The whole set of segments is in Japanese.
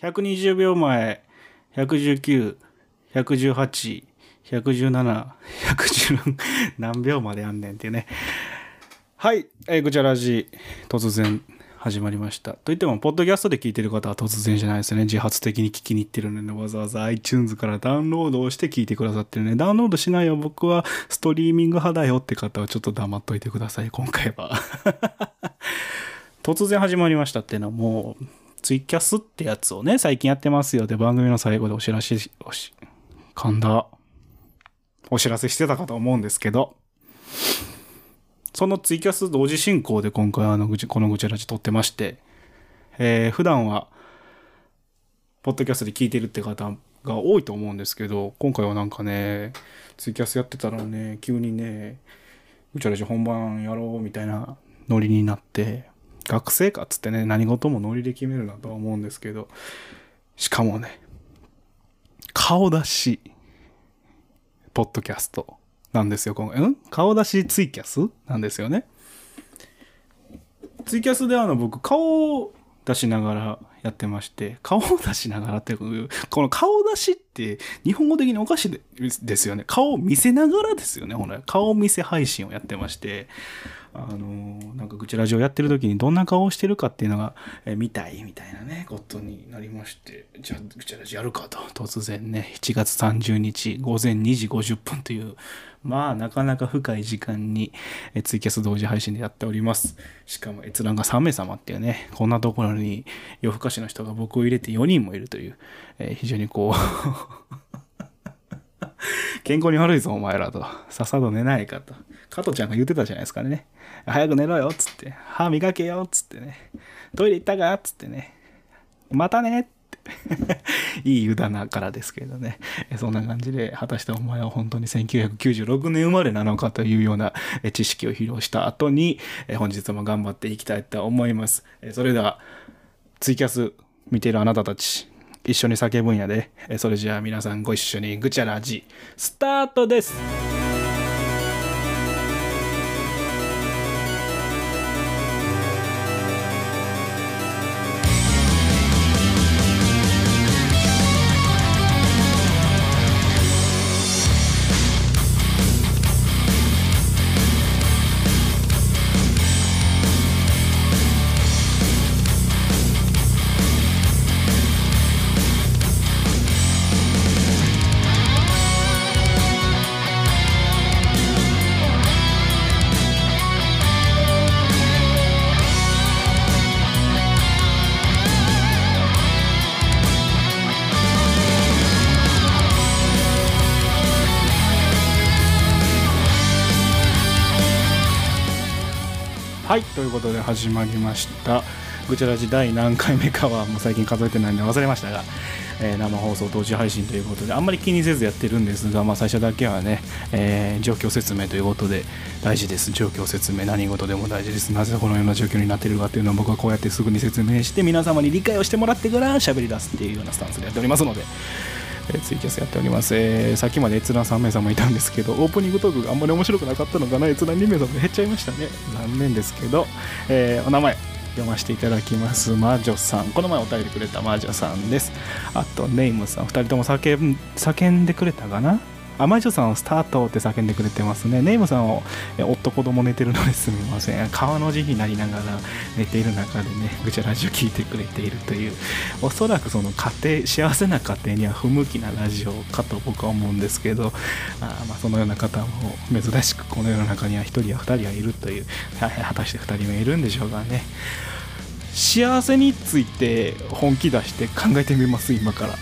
120秒前、119、118、117、110 何秒までやんねんっていうね。はい、えー、ぐちゃらじ、突然始まりました。と言っても、ポッドキャストで聞いてる方は突然じゃないですね。自発的に聞きに行ってるので、わざわざ iTunes からダウンロードをして聞いてくださってるね。ダウンロードしないよ、僕はストリーミング派だよって方はちょっと黙っといてください、今回は。突然始まりましたっていうのはもう、ツイキャスってやつをね、最近やってますよって番組の最後でお知らせし、おし、噛んだ。お知らせしてたかと思うんですけど、そのツイキャス同時進行で今回あの、このぐちゃらじ撮ってまして、えー、普段は、ポッドキャストで聞いてるって方が多いと思うんですけど、今回はなんかね、ツイキャスやってたらね、急にね、ぐちゃらじ本番やろうみたいなノリになって、学生かっつってね、何事もノリで決めるなとは思うんですけど、しかもね、顔出し、ポッドキャストなんですよ、今回。ん？顔出しツイキャスなんですよね。ツイキャスであの僕、顔出しながらやってまして、顔を出しながらっていう、この顔出しって日本語的におかしいですよね。顔を見せながらですよね、ほら。顔見せ配信をやってまして、あのーなんかぐちラジオやってる時にどんな顔をしてるかっていうのが、えー見たいみたいなね、ことになりまして、じゃあぐちラジオやるかと、突然ね、7月30日午前2時50分という、まあなかなか深い時間に、えツイキャス同時配信でやっております。しかも閲覧が3名様っていうね、こんなところに夜更かしの人が僕を入れて4人もいるという、えー非常にこう、健康に悪いぞ、お前らと。さっさと寝ないかと。加藤ちゃんが言ってたじゃないですかね。早く寝ろよ、つって。歯磨けよ、つってね。トイレ行ったかつってね。またね。いい湯だなからですけれどね。そんな感じで、果たしてお前は本当に1996年生まれなのかというような知識を披露した後に、本日も頑張っていきたいと思います。それでは、ツイキャス見ているあなたたち、一緒に叫ぶんやで。それじゃあ皆さんご一緒にぐちゃらじ、スタートですはい、ということで始まりました。ぐちゃらじ第何回目かはもう最近数えてないんで忘れましたが、えー生放送同時配信ということで、あんまり気にせずやってるんですが、まあ、最初だけはね、えー状況説明ということで大事です。状況説明、何事でも大事です。なぜこのような状況になってるかというのを僕はこうやってすぐに説明して、皆様に理解をしてもらってから喋り出すっていうようなスタンスでやっておりますので、えツイキャスやっております、えーさっきまで閲覧3名様いたんですけどオープニングトークがあんまり面白くなかったのかな閲覧2名様減っちゃいましたね。残念ですけど、えーお名前読ませていただきます。魔女さん。この前お便りくれた魔女さんです。あとネイムさん。2人とも叫ん叫んでくれたかな？あ魔女さんをスタートって叫んでくれてますね。ネイムさんを夫子供寝てるのですみません。川の字になりながら寝ている中でねぐちゃラジオ聞いてくれているというおそらくその家庭幸せな家庭には不向きなラジオかと僕は思うんですけどあまあそのような方も珍しくこの世の中には1人や2人はいるという果たして2人目いるんでしょうかね。幸せについて本気出して考えてみます今から。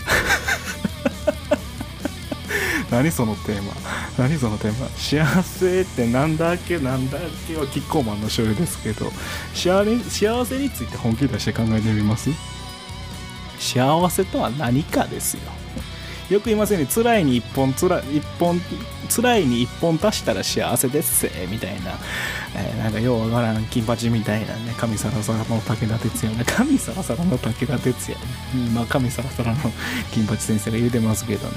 何そのテーマ？何そのテーマ？幸せってなんだっけ？なんだっけ？はキッコーマンの醤油ですけど。幸せ幸せについて本気出して考えてみます？幸せとは何かですよ。よく言いますよね。辛いに一本つら一本辛いに一本足したら幸せですせみたいな、えーなんかようわからん金八みたいな。ね神サラサラの武田鉄矢ね。神サラサラの武田鉄矢。ねまあ神サラサラの金八先生が言うてますけどね。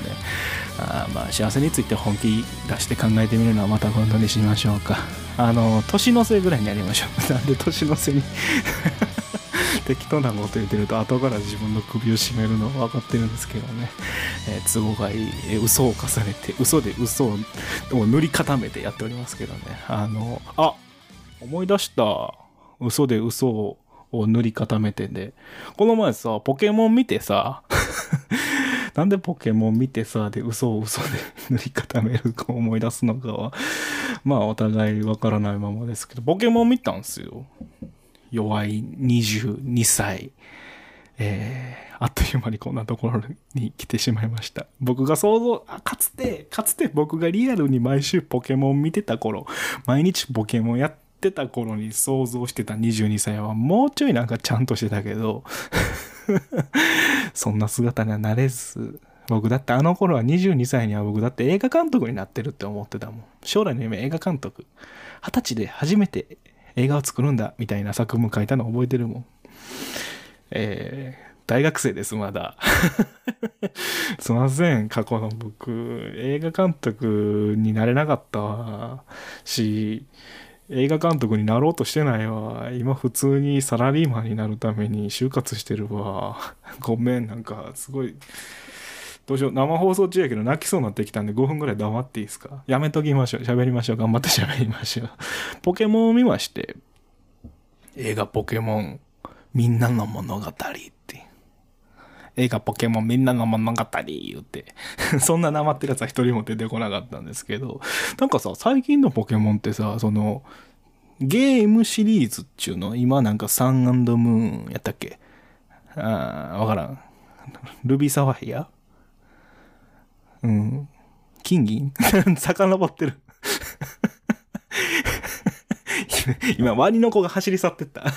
あまあ幸せについて本気出して考えてみるのはまた今度にしましょうか。あの年の瀬ぐらいにやりましょう。なんで年の瀬に適当なこと言ってると後から自分の首を絞めるのは分かってるんですけどね、えー、都合がいい、えー、嘘を重ねて嘘で嘘を塗り固めてやっておりますけどね。あのあ思い出した。嘘で嘘を塗り固めてでこの前さポケモン見てさ。なんでポケモン見てさ、で、嘘を嘘で塗り固めるか思い出すのかは、まあお互いわからないままですけど、ポケモン見たんすよ。弱い22歳。えー、あっという間にこんなところに来てしまいました。僕が想像、かつて、かつて僕がリアルに毎週ポケモン見てた頃、毎日ポケモンやってた頃に想像してた22歳はもうちょいなんかちゃんとしてたけど そんな姿にはなれず、僕だってあの頃は22歳には僕だって映画監督になってるって思ってたもん。将来の夢映画監督。二十歳で初めて映画を作るんだみたいな作文書いたの覚えてるもん。えー、大学生です、まだ。すいません、過去の僕、映画監督になれなかったし、映画監督になろうとしてないわ。今普通にサラリーマンになるために就活してるわ。ごめん、なんかすごい。どうしよう。生放送中やけど泣きそうになってきたんで5分ぐらい黙っていいですか？やめときましょう。喋りましょう。頑張って喋りましょう。ポケモンを見まして、映画ポケモン、みんなの物語って。映画ポケモンみんなの物語言うて そんななまってるやつは一人も出てこなかったんですけど、なんかさ、最近のポケモンってさ、その、ゲームシリーズっちゅうの、今なんかサンムーンやったっけ？ああ、わからん。ルビーサファイア？うん。金銀？遡ってる 今、ワニの子が走り去ってった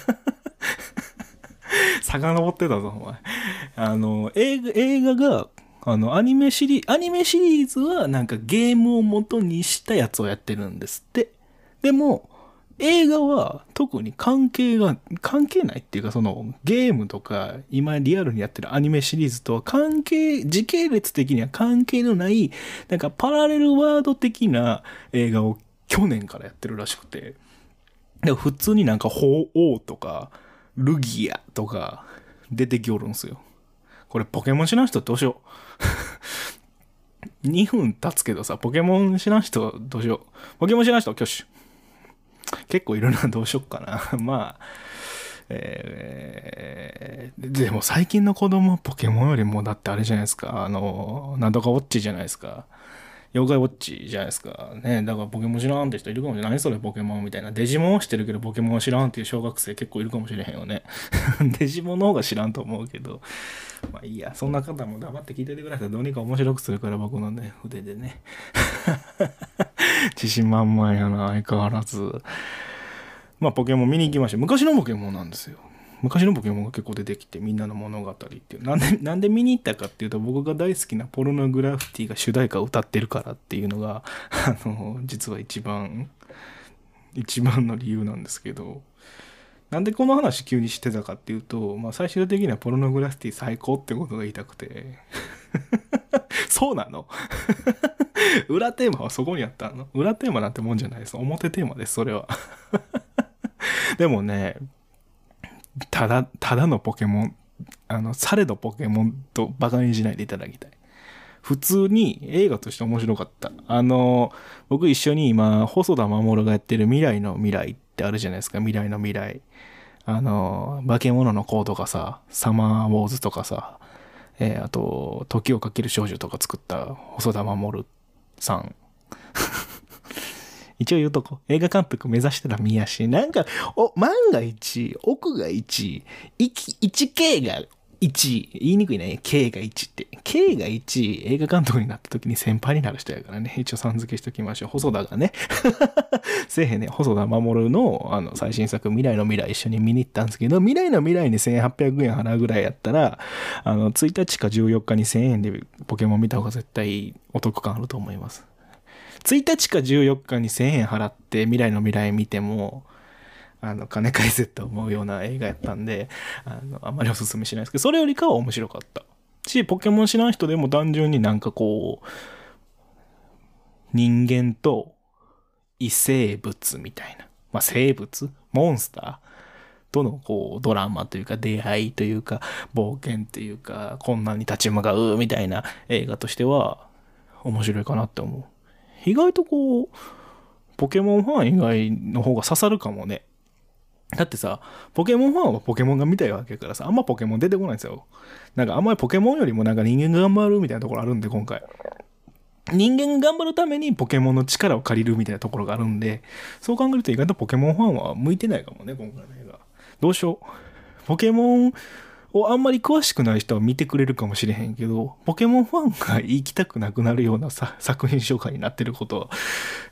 遡ってたぞ、お前。あの、映画、映画が、あの、アニメシリーズ、アニメシリーズはなんかゲームを元にしたやつをやってるんですって。でも、映画は特に関係が、関係ないっていうかそのゲームとか今リアルにやってるアニメシリーズとは関係、時系列的には関係のない、なんかパラレルワード的な映画を去年からやってるらしくて。で普通になんか鳳凰とか、ルギアとか出てきおるんすよ。これポケモン知らん人どうしよう。2分経つけどさ、ポケモン知らん人どうしよう。ポケモン知らん人挙手。結構いろんな、どうしよっかな。まあ、えー、でも最近の子供ポケモンよりもだってあれじゃないですか、あの、なんとかウォッチじゃないですか。妖怪ウォッチじゃないですか。ね。だからポケモン知らんって人いるかもしれない。何それポケモンみたいな。デジモンは知ってるけどポケモン知らんっていう小学生結構いるかもしれへんよね。デジモンの方が知らんと思うけど。まあいいや。そんな方も黙って聞いててください。どうにか面白くするから僕のね、筆でね。自信満々やな、相変わらず。まあポケモン見に行きました。昔のポケモンなんですよ。昔のポケモンが結構出てきて、みんなの物語っていう。なんで、なんで見に行ったかっていうと、僕が大好きなポルノグラフィティが主題歌を歌ってるからっていうのが、あの、実は一番、一番の理由なんですけど、なんでこの話急にしてたかっていうと、まあ最終的にはポルノグラフィティ最高ってことが言いたくて。そうなの？裏テーマはそこにあったの？裏テーマなんてもんじゃないです。表テーマです、それは。でもね、ただ、ただのポケモン、あの、されどポケモンとバカにしないでいただきたい。普通に映画として面白かった。あの、僕一緒に今、細田守がやってる未来の未来ってあるじゃないですか、未来の未来。あの、化け物の子とかさ、サマーウォーズとかさ、えー、あと、時をかける少女とか作った細田守さん。一応言うとこ。映画監督目指してたら宮し、なんか、お、万が一、奥が1、1K が1、言いにくいね。K が1って。K が1、映画監督になった時に先輩になる人やからね。一応さん付けしときましょう。細田がね。せえへんね。細田守の、あの、最新作、未来の未来一緒に見に行ったんですけど、未来の未来に1800円払うぐらいやったら、あの、1日か14日に1000円でポケモン見た方が絶対お得感あると思います。1日か14日に1000円払って未来の未来見ても、あの、金返せって思うような映画やったんで、あの、あんまりおすすめしないですけど、それよりかは面白かった。し、ポケモン知らん人でも単純になんかこう、人間と異生物みたいな。まあ、生物？モンスター？とのこうドラマというか出会いというか冒険というか困難に立ち向かうみたいな映画としては面白いかなって思う。意外とこう、ポケモンファン以外の方が刺さるかもね。だってさ、ポケモンファンはポケモンが見たいわけからさ、あんまポケモン出てこないんですよ。なんかあんまりポケモンよりもなんか人間が頑張るみたいなところあるんで、今回。人間が頑張るためにポケモンの力を借りるみたいなところがあるんで、そう考えると意外とポケモンファンは向いてないかもね、今回の映画。どうしよう。ポケモンをあんまり詳しくない人は見てくれるかもしれへんけど、ポケモンファンが行きたくなくなるような作品紹介になってることは、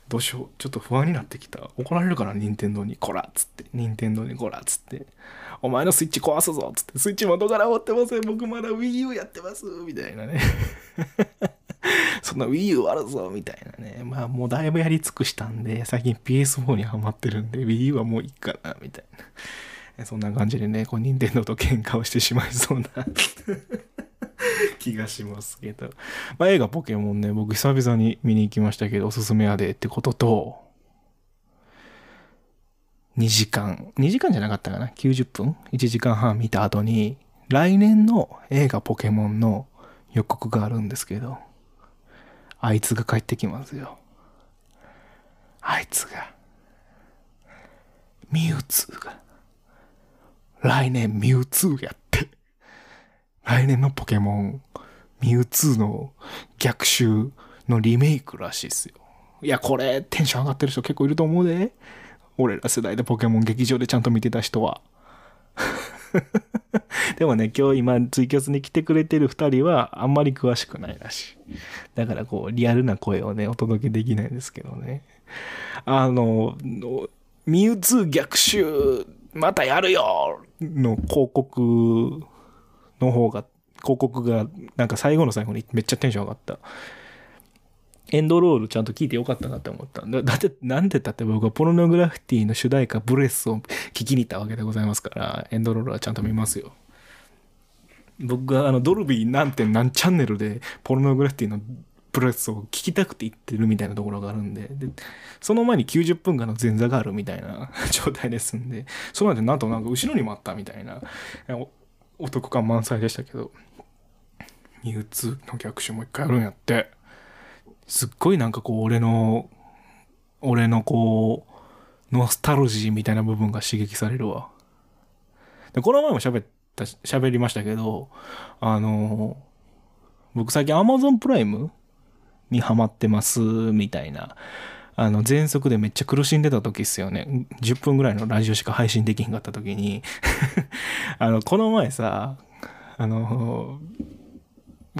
どうしよう。ちょっと不安になってきた。怒られるから、任天堂に。こらっつって。任天堂にこらっつって。お前のスイッチ壊すぞっつって。スイッチ元から持ってません。僕まだ Wii U やってます。みたいなね。そんな Wii U あるぞみたいなね。まあもうだいぶやり尽くしたんで、最近 PS4 にハマってるんで、Wii U はもういいかな、みたいな。そんな感じでね、こう、任天堂と喧嘩をしてしまいそうな 気がしますけど。まあ映画ポケモンね、僕久々に見に行きましたけど、おすすめやでってことと、2時間、2時間じゃなかったかな ?90 分 ?1 時間半見た後に、来年の映画ポケモンの予告があるんですけど、あいつが帰ってきますよ。あいつが。ミュウツーが。来年ミュウツーやって。来年のポケモン、ミュウツーの逆襲のリメイクらしいっすよ。いや、これ、テンション上がってる人結構いると思うで。俺ら世代でポケモン劇場でちゃんと見てた人は。でもね、今日今ツイキャスに来てくれてる二人はあんまり詳しくないらしい。だからこう、リアルな声をね、お届けできないんですけどね。あの、ミュウツー逆襲、またやるよの広告の方が、広告がなんか最後の最後にめっちゃテンション上がった。エンドロールちゃんと聞いてよかったなって思った。だだって、なんでだって僕はポルノグラフィティの主題歌ブレスを聞きに行ったわけでございますから、エンドロールはちゃんと見ますよ。僕があのドルビー何点何チャンネルでポルノグラフィティのブレスを聞きたくて行ってるみたいなところがあるんで、でその前に90分間の前座があるみたいな 状態ですんで、その後なんとなんか後ろにもあったみたいな、お得感満載でしたけど、ミュウツーの逆襲もう一回あるんやって。すっごいなんかこう、俺の、俺のこう、ノスタルジーみたいな部分が刺激されるわ。で、この前も喋った、喋りましたけど、あの、僕最近 Amazon プライムにハマってます、みたいな。あの、全速でめっちゃ苦しんでた時っすよね。10分ぐらいのラジオしか配信できんかった時に あの、この前さ、あの、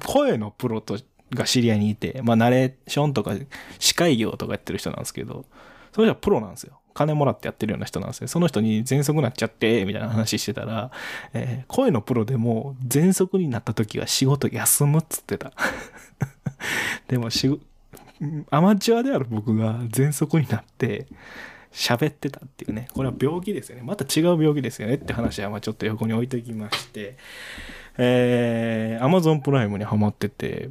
声のプロとが知り合いにいて、まあ、ナレーションとか、司会業とかやってる人なんですけど、それじゃプロなんですよ。金もらってやってるような人なんですよ。その人に喘息なっちゃって、みたいな話してたら、えー、声のプロでも喘息になった時は仕事休むっつってた。でもし、アマチュアである僕が喘息になって、喋ってたっていうね。これは病気ですよね。また違う病気ですよねって話はまあちょっと横に置いときまして、えー、Amazon プライムにハマってて、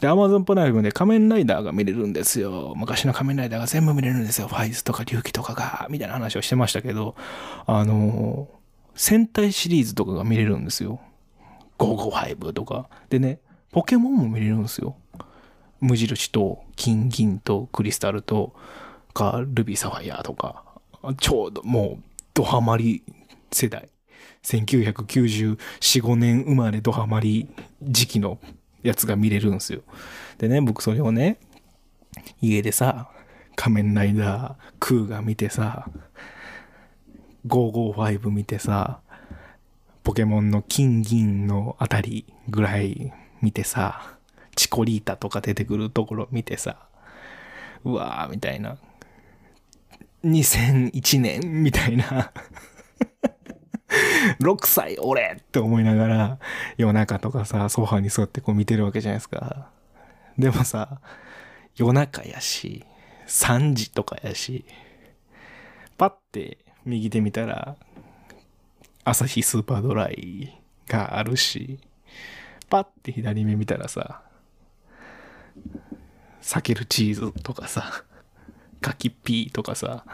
で、Amazon プライムで仮面ライダーが見れるんですよ。昔の仮面ライダーが全部見れるんですよ。ファイズとか龍騎とかが、みたいな話をしてましたけど、あの、戦隊シリーズとかが見れるんですよ。555とか。でね、ポケモンも見れるんですよ。無印と、金銀と、クリスタルと、か、ルビーサファイアとか。ちょうどもう、ドハマり世代。1994、5年生まれドハマり時期のやつが見れるんですよ。でね、僕それをね、家でさ、仮面ライダー、クーが見てさ、555見てさ、ポケモンの金銀のあたりぐらい見てさ、チコリータとか出てくるところ見てさ、うわーみたいな。2001年みたいな 6歳俺って思いながら、夜中とかさ、ソファに座ってこう見てるわけじゃないですか。でもさ、夜中やし、3時とかやし、パッて右手見たら、朝日スーパードライがあるし、パッて左目見たらさ、避けるチーズとかさ、柿ピーとかさ、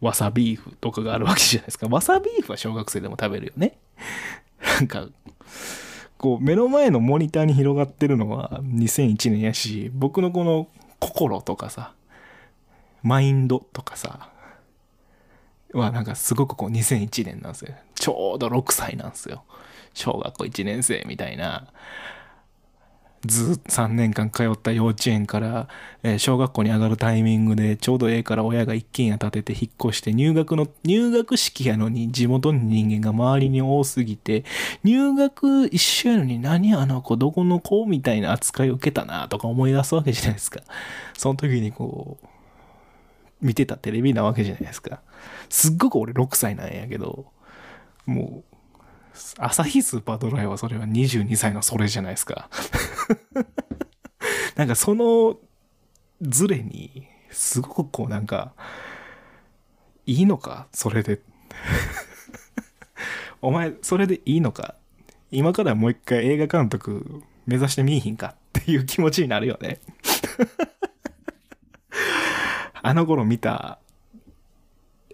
わさビーフとかがあるわけじゃないですか。わさビーフは小学生でも食べるよね。なんか、こう目の前のモニターに広がってるのは2001年やし、僕のこの心とかさ、マインドとかさ、はなんかすごくこう2001年なんですよ。ちょうど6歳なんですよ。小学校1年生みたいな。ず3年間通った幼稚園から、え小学校に上がるタイミングでちょうどええから親が一軒家建てて引っ越して入学の入学式やのに地元の人間が周りに多すぎて入学一緒やのに何あの子どこの子みたいな扱いを受けたなとか思い出すわけじゃないですか。その時にこう見てたテレビなわけじゃないですか。すっごく俺6歳なんやけどもう朝日スーパードライはそれは22歳のそれじゃないですか。なんかそのズレにすごくこうなんかいいのかそれで。お前それでいいのか。今からもう一回映画監督目指してみいひんかっていう気持ちになるよね。あの頃見た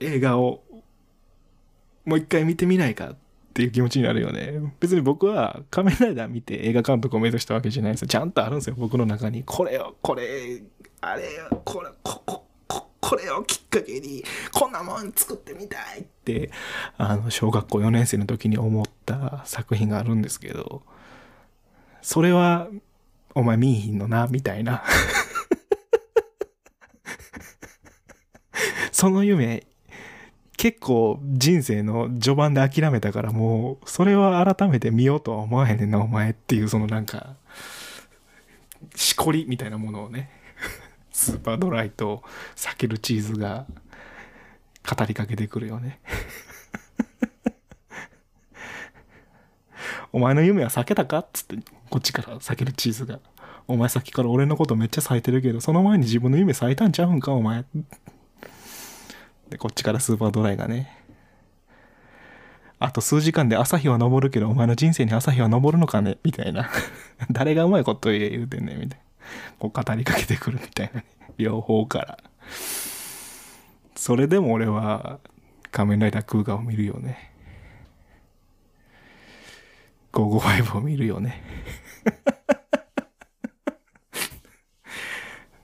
映画をもう一回見てみないかっていう気持ちになるよね。別に僕は仮面ライダー見て映画監督を目指したわけじゃないですよ。ちゃんとあるんですよ、僕の中に。これを、これ、あれよ、これ、こ、こ、こ、これをきっかけに、こんなもん作ってみたいって、あの、小学校4年生の時に思った作品があるんですけど、それは、お前見いひんのな、みたいな。その夢、結構人生の序盤で諦めたからもう、それは改めて見ようとは思わへんねんな、お前っていう、そのなんか、しこりみたいなものをね、スーパードライと避けるチーズが語りかけてくるよね。お前の夢は避けたかっつって、こっちから避けるチーズが。お前さっきから俺のことめっちゃ咲いてるけど、その前に自分の夢咲いたんちゃうんか、お前。で、こっちからスーパードライがね。あと数時間で朝日は昇るけど、お前の人生に朝日は昇るのかね？みたいな。誰がうまいこと言うてんねん、みたいな。こう語りかけてくるみたいなね。両方から。それでも俺は仮面ライダークーガを見るよね。555を見るよね。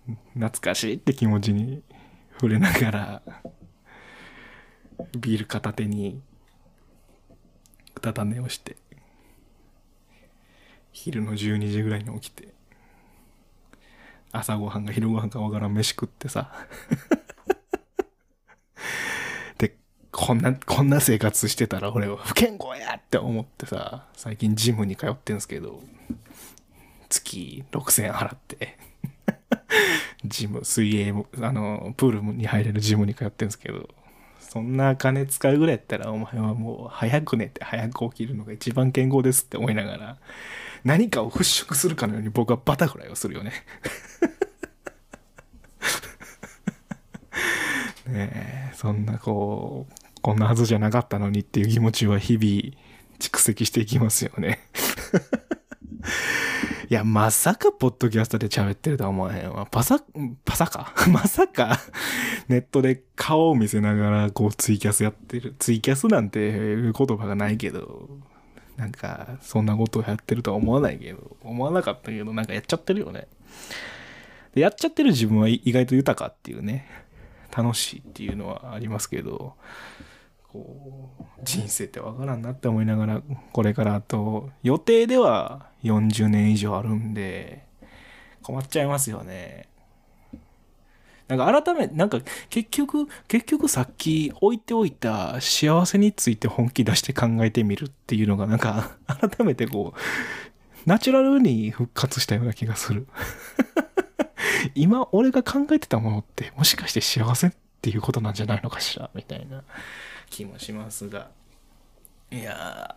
懐かしいって気持ちに触れながら、ビール片手に、うたた寝をして、昼の12時ぐらいに起きて、朝ごはんが昼ごはんかわからん飯食ってさ、で、こんな、こんな生活してたら俺は不健康やって思ってさ、最近ジムに通ってんすけど、月6000円払って、ジム、水泳も、あの、プールに入れるジムに通ってんすけど、そんな金使うぐらいやったら、お前はもう早く寝て早く起きるのが一番健康ですって思いながら、何かを払拭するかのように僕はバタフライをするよね。ねえ、そんなこう、こんなはずじゃなかったのにっていう気持ちは日々蓄積していきますよね。いや、まさかポッドキャストで喋ってるとは思わへんわ。パサ、パサか？まさか、ネットで顔を見せながら、こう、ツイキャスやってる。ツイキャスなんて言葉がないけど、なんか、そんなことをやってるとは思わないけど、思わなかったけど、なんかやっちゃってるよね。でやっちゃってる自分は意外と豊かっていうね、楽しいっていうのはありますけど、こう、人生ってわからんなって思いながら、これからあと、予定では40年以上あるんで、困っちゃいますよね。なんか改め、なんか結局、結局さっき置いておいた幸せについて本気出して考えてみるっていうのがなんか改めてこう、ナチュラルに復活したような気がする。今俺が考えてたものってもしかして幸せっていうことなんじゃないのかしらみたいな気もしますが。いや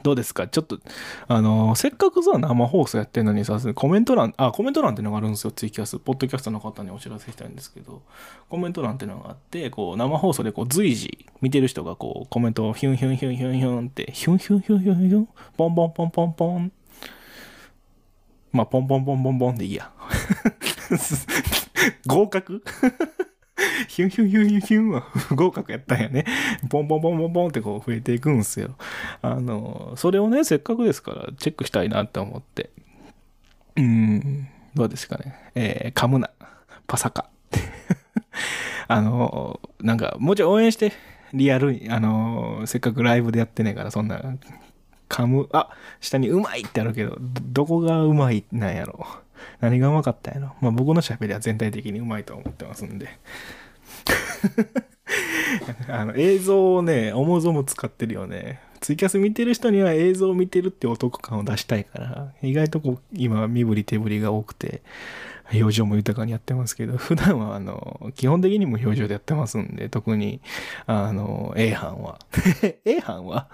ー、どうですか？ちょっと、あのーせっかくさ、生放送やってんのにさ、コメント欄、あ、コメント欄ってのがあるんですよ、ツイキャス。ポッドキャストの方にお知らせしたいんですけど、コメント欄ってのがあって、こう、生放送でこう、随時、見てる人がこう、コメントをヒュンヒュンヒュンヒュンヒュンって、ヒュンヒュンヒュンヒュンヒュン、ポンポンポンポンポン。まあ、ポンポンポンポンポンでいいや。合格？ヒュンヒュンヒュンヒュンヒュンは不合格やったんやね。ポンポンポンポンポンってこう増えていくんすよ。あの、それをね、せっかくですからチェックしたいなって思って。うん、どうですかね。えー、噛むな。パサカ。あの、なんか、もうちょい応援して、リアルに、あの、せっかくライブでやってねえから、そんな、噛む、あ、下にうまいってあるけど、どこがうまいなんやろ。何がうまかったんやろ。まあ僕の喋りは全体的にうまいと思ってますんで。あの映像をね、思うぞも使ってるよね。ツイキャス見てる人には映像を見てるってお得感を出したいから、意外とこう、今、身振り手振りが多くて、表情も豊かにやってますけど、普段はあの、基本的に無表情でやってますんで、特に、あの、A 班は。A 班は？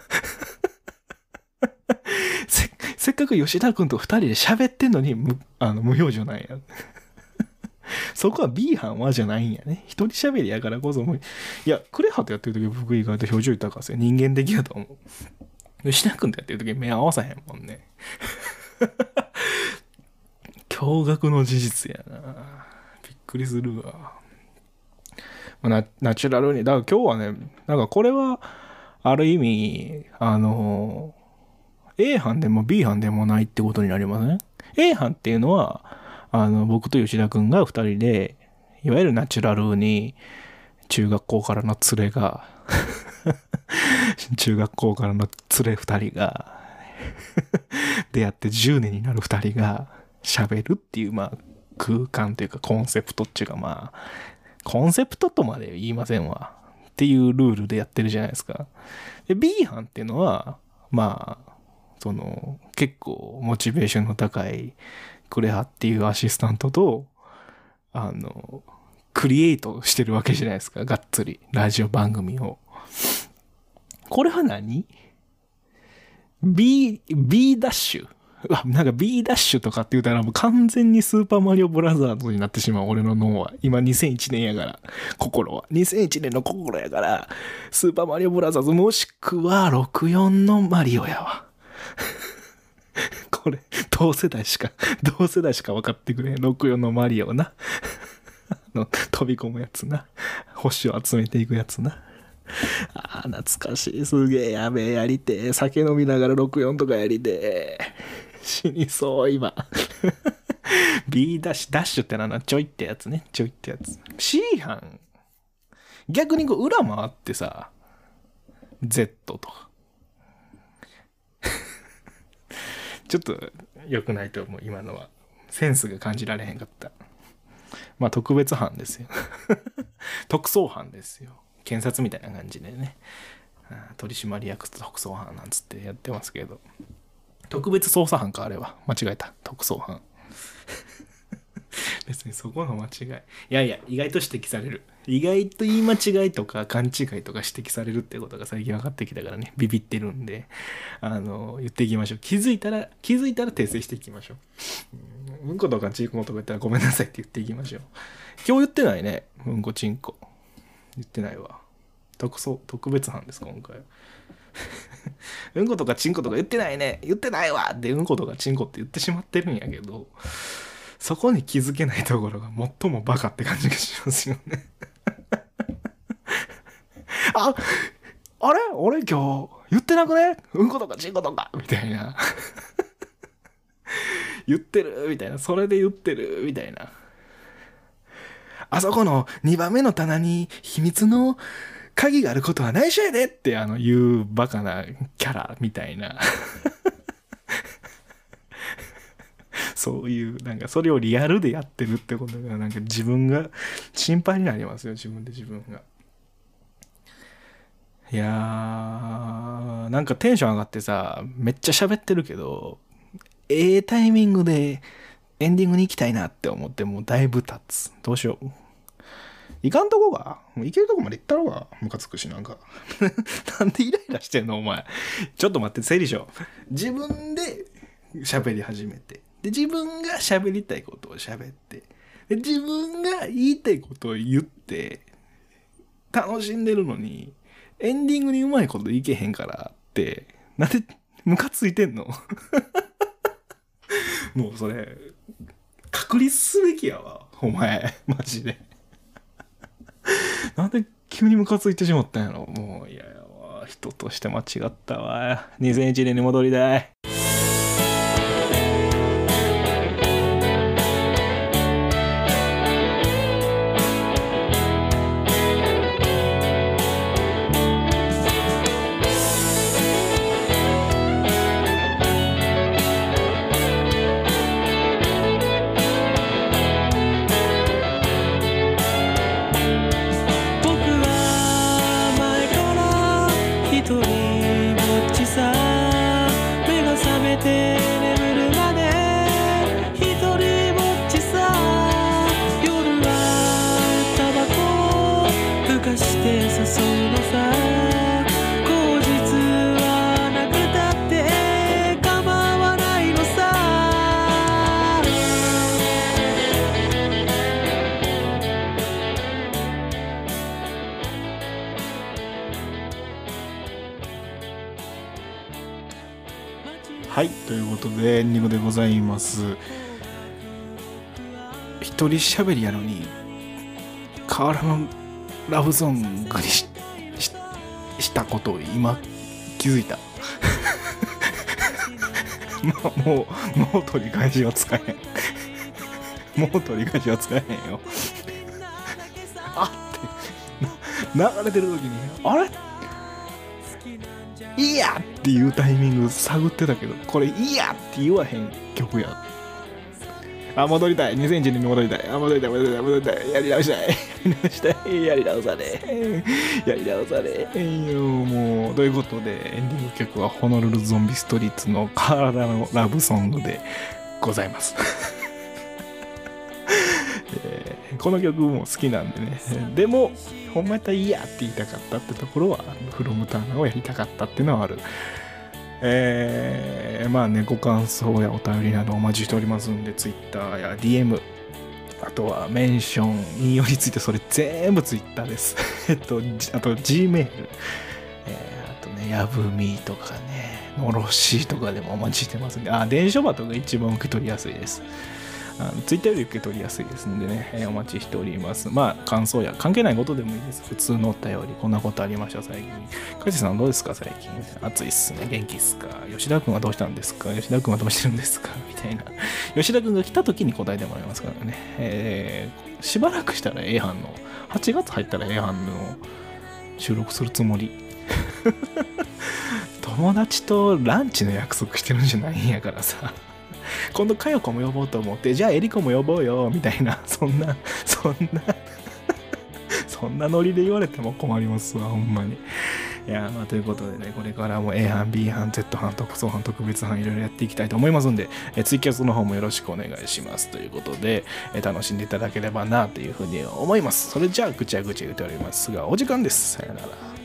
せっかく吉田くんと二人で喋ってんのに無あの無表情なんや。そこは B 班はじゃないんやね。一人喋りやからこそもう、いや、クレハとやってる時僕意外と表情豊かですよ。人間的やと思う。吉田くんとやってる時目合わさへんもんね。驚愕の事実やな。びっくりするわ。ナナチュラルに。だから今日はね、なんかこれは、ある意味、あの、A 班でも B 班でもないってことになりますね。A 班っていうのは、あの、僕と吉田くんが二人で、いわゆるナチュラルに、中学校からの連れが 中学校からの連れ二人が 出会って10年になる二人が喋るっていう、まあ、空間というかコンセプトっていうかまあ、コンセプトとまで言いませんわ。っていうルールでやってるじゃないですか。で、B 班っていうのは、まあ、その、結構モチベーションの高いクレハっていうアシスタントと、あの、クリエイトしてるわけじゃないですか。がっつり。ラジオ番組を。これは何 ?B、B ダッシュ？うわ、なんか B ダッシュとかって言ったらもう完全にスーパーマリオブラザーズになってしまう俺の脳は。今2001年やから。心は。2001年の心やから、スーパーマリオブラザーズもしくは64のマリオやわ。これ、同世代しか、同世代しか分かってくれ。64のマリオな。の飛び込むやつな。星を集めていくやつな。ああ、懐かしい。すげえやべえ、やりてえ。酒飲みながら64とかやりてえ。死にそう、今。B ダッシュ、ダッシュってのはちょいってやつね。ちょいってやつ。C 班。逆にこう裏回ってさ、Z とか。ちょっと良くないと思う、今のは。センスが感じられへんかった。まあ特別班ですよ。特捜班ですよ。検察みたいな感じでね。取締役と特捜班なんつってやってますけど。特別捜査班か、あれは。間違えた。特捜班。別にそこの間違い。いやいや、意外と指摘される。意外と言い間違いとか勘違いとか指摘されるってことが最近分かってきたからね、ビビってるんで、あの、言っていきましょう。気づいたら、気づいたら訂正していきましょう。うんことかチンコとか言ったらごめんなさいって言っていきましょう。今日言ってないね。うんこチンコ。言ってないわ。特捜、特別班です、今回。うんことかチンコとか言ってないね。言ってないわってうんことかチンコって言ってしまってるんやけど、そこに気づけないところが最もバカって感じがしますよね。あ、あれ？俺今日言ってなくね？うんことかちんことか。みたいな。言ってる？みたいな。それで言ってる？みたいな。あそこの2番目の棚に秘密の鍵があることは内緒やでってあの言うバカなキャラみたいな。そういう、なんかそれをリアルでやってるってことが、なんか自分が心配になりますよ、自分で自分が。いやー、なんかテンション上がってさ、めっちゃ喋ってるけど、ええタイミングでエンディングに行きたいなって思ってもうだいぶ経つ。どうしよう。行かんとこがもう行けるとこまで行ったろがムカつくし、なんか。なんでイライラしてんのお前。ちょっと待って、整理しよう。自分で喋り始めて。で、自分が喋りたいことを喋って、で、自分が言いたいことを言って、楽しんでるのに、エンディングにうまいこといけへんからって、なんで、ムカついてんの？もうそれ、確立すべきやわ、お前、マジで。なんで急にムカついてしまったんやろもう、いやいや、人として間違ったわ。2001年に戻りたい。一人喋りやのに、河原のラブソングにしたことを今気づいた。まあ、もう、もう取り返しはつかへん。もう取り返しはつかへんよ。あって、流れてる時に、あれ？いいやっていうタイミング探ってたけど、これいいやって言わへん曲や。あ、戻りたい。2001年に戻りたい。あ、戻りたい、戻りたい、戻りたい。やり直したい。やり直したい。やり直され。やり直され。えよ、もう。ということで、エンディング曲はホノルルゾンビストリートの体のラブソングでございます。えーこの曲も好きなんでね。でも、ほんまやったらいいやって言いたかったってところは、フロムターナーをやりたかったっていうのはある。えーまあね、ご感想やお便りなどお待ちしておりますんで、Twitter や DM、あとはメンション、引用についてそれ全部 Twitter です。えっと、あと Gmail、えーあとね、やぶみとかね、のろしとかでもお待ちしてますんで、あ、電書バとか一番受け取りやすいです。あのツイッターより受け取りやすいですんでね、えーお待ちしております。まあ、感想や関係ないことでもいいです。普通のお便り、こんなことありました、最近。かじさんどうですか、最近？暑いっすね。元気っすか？吉田君はどうしたんですか？吉田君はどうしてるんですか？みたいな。吉田君が来た時に答えてもらいますからね。えーしばらくしたら A 班の、8月入ったら A 班の収録するつもり。友達とランチの約束してるんじゃないんやからさ。今度佳代子も呼ぼうと思ってじゃあエリコも呼ぼうよみたいな。そんなそんな そんなノリで言われても困りますわほんまに。いやまあということでねこれからも A 班 B 班 Z 班特捜班特別班いろいろやっていきたいと思いますんでえツイキャスの方もよろしくお願いしますということでえ楽しんでいただければなというふうに思います。それじゃあぐちゃぐちゃ言っておりますがお時間です。さよなら。